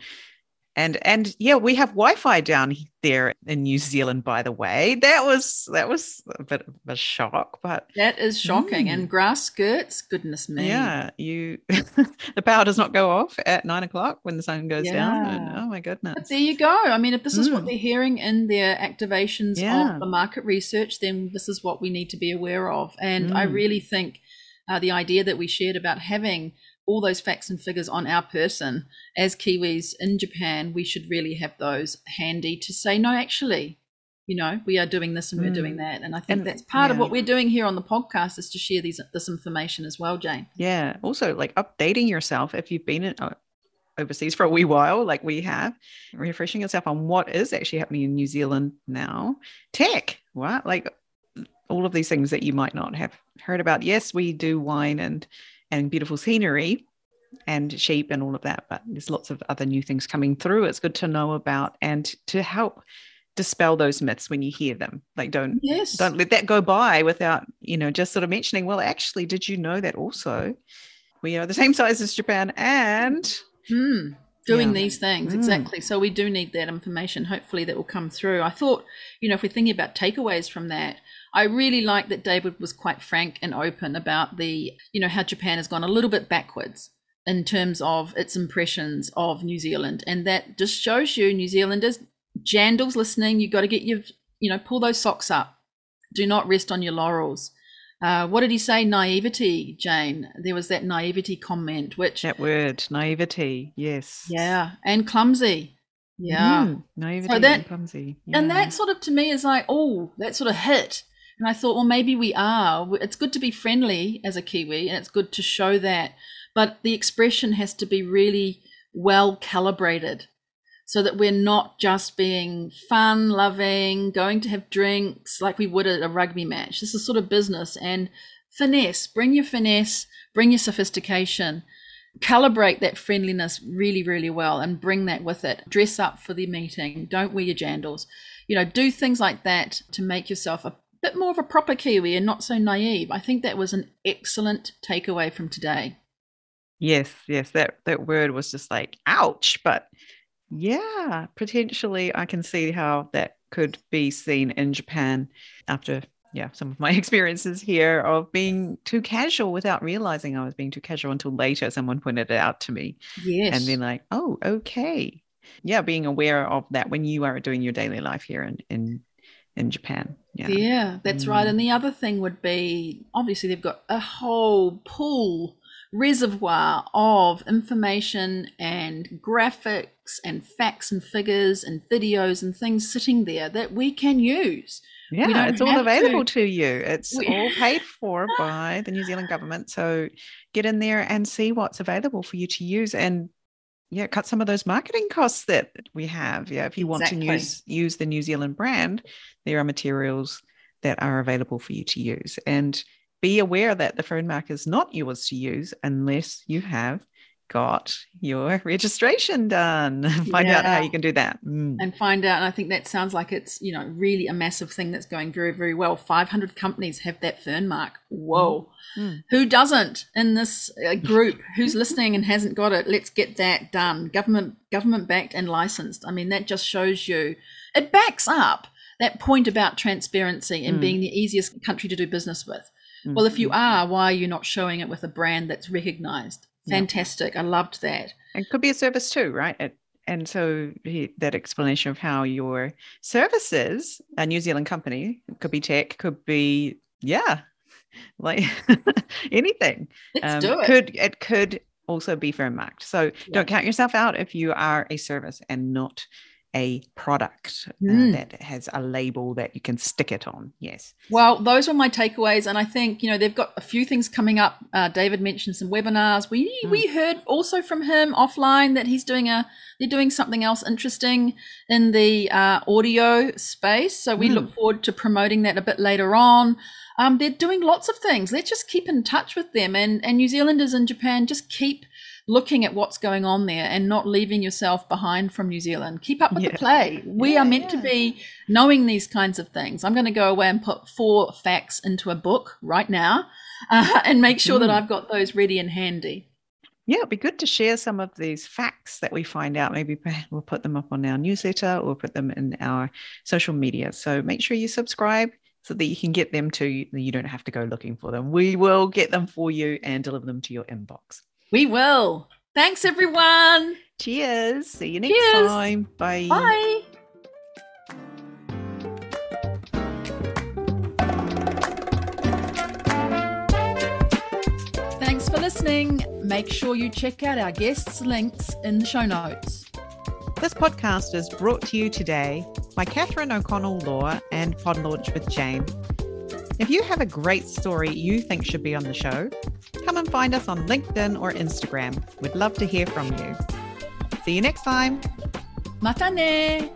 and and yeah, we have Wi-Fi down there in New Zealand, by the way. That was that was a bit of a shock, but That is shocking. Mm. And grass skirts, goodness me. yeah, you the power does not go off at nine o'clock when the sun goes down. And, oh my goodness. But there you go. I mean, if this is what Mm. they're hearing in their activations Yeah. of the market research, then this is what we need to be aware of. And I Mm. really think uh, the idea that we shared about having all those facts and figures on our person as Kiwis in Japan, we should really have those handy to say, no, actually, you know, we are doing this and we're Mm. doing that. And I think And- that's part of what we're doing here on the podcast is to share these this information as well, Jane. Yeah. Also, like updating yourself if you've been in, uh, overseas for a wee while, like we have, refreshing yourself on what is actually happening in New Zealand now. Tech, what? Like all of these things that you might not have heard about. Yes, we do wine and and beautiful scenery and sheep and all of that, but there's lots of other new things coming through. It's good to know about and to help dispel those myths when you hear them. Like don't Yes. don't let that go by without you know just sort of mentioning well actually did you know that also we are the same size as japan and Hmm. doing Yeah. these things Mm. exactly so we do need that information hopefully that will come through i thought you know if we're thinking about takeaways from that i really like that david was quite frank and open about the you know how japan has gone a little bit backwards in terms of its impressions of new zealand and that just shows you new zealanders jandals listening you've got to get your you know pull those socks up do not rest on your laurels uh, what did he say naivety jane there was that naivety comment which That word, naivety. Yes. yeah, and clumsy. Yeah. Mm, naivety that- and clumsy. And that sort of to me is like, oh, that sort of hit. And I thought, well, maybe we are. It's good to be friendly as a Kiwi and it's good to show that. But the expression has to be really well calibrated so that we're not just being fun loving, going to have drinks like we would at a rugby match. This is sort of business and finesse. Bring your finesse, bring your sophistication calibrate that friendliness really, really well and bring that with it. Dress up for the meeting. Don't wear your jandals. You know, do things like that to make yourself a bit more of a proper Kiwi and not so naive. I think that was an excellent takeaway from today. Yes, yes, that that word was just like ouch, but yeah, potentially I can see how that could be seen in Japan after yeah, some of my experiences here of being too casual without realizing I was being too casual until later someone pointed it out to me Yes. and then like, oh, okay. Yeah, being aware of that when you are doing your daily life here in in in Japan. Yeah. Yeah, that's right. Mm. And the other thing would be obviously they've got a whole pool reservoir of information and graphics and facts and figures and videos and things sitting there that we can use. Yeah, it's all available to- to you. It's We- all paid for by the New Zealand government. So get in there and see what's available for you to use and yeah, cut some of those marketing costs that we have. Yeah, if you want to use use the New Zealand brand, there are materials that are available for you to use. And be aware that the fern mark is not yours to use unless you have got your registration done. Find out how you can do that. Mm. and find out. And I think that sounds like it's you know really a massive thing that's going very very well. Five hundred companies have that fern mark. Whoa, Mm. who doesn't in this uh, group? Who's listening and hasn't got it? Let's get that done. Government government backed and licensed. I mean that just shows you it backs up that point about transparency and Mm. being the easiest country to do business with. Mm. Well, if you are, why are you not showing it with a brand that's recognized? Yeah. Fantastic. I loved that. it could be a service too, right? It, and so he, that explanation of how your services, a New Zealand company, could be tech, could be yeah, like anything. Let's Um, do it. Could it could also be fern marked. So don't count yourself out if you are a service and not a product uh, Mm. that has a label that you can stick it on. Yes. Well, those were my takeaways, and I think you know they've got a few things coming up. Uh, David mentioned some webinars. We Mm. we heard also from him offline that he's doing a they're doing something else interesting in the uh, audio space. So we Mm. look forward to promoting that a bit later on. Um, they're doing lots of things. Let's just keep in touch with them, and and New Zealanders in Japan just keep looking at what's going on there and not leaving yourself behind from New Zealand. Keep up with Yeah. the play. We Yeah, are meant to be knowing these kinds of things. I'm going to go away and put four facts into a book right now uh, and make sure that Mm. I've got those ready and handy. Yeah, it'd be good to share some of these facts that we find out. Maybe we'll put them up on our newsletter or put them in our social media. So make sure you subscribe so that you can get them to you don't have to go looking for them. We will get them for you and deliver them to your inbox. We will. Thanks, everyone. Cheers. See you next Cheers. time. Bye. Bye. Thanks for listening. Make sure you check out our guests' links in the show notes. This podcast is brought to you today by Catherine O'Connell Law and Pod Launch with Jane. If you have a great story you think should be on the show, come and find us on LinkedIn or Instagram. We'd love to hear from you. See you next time. Matane.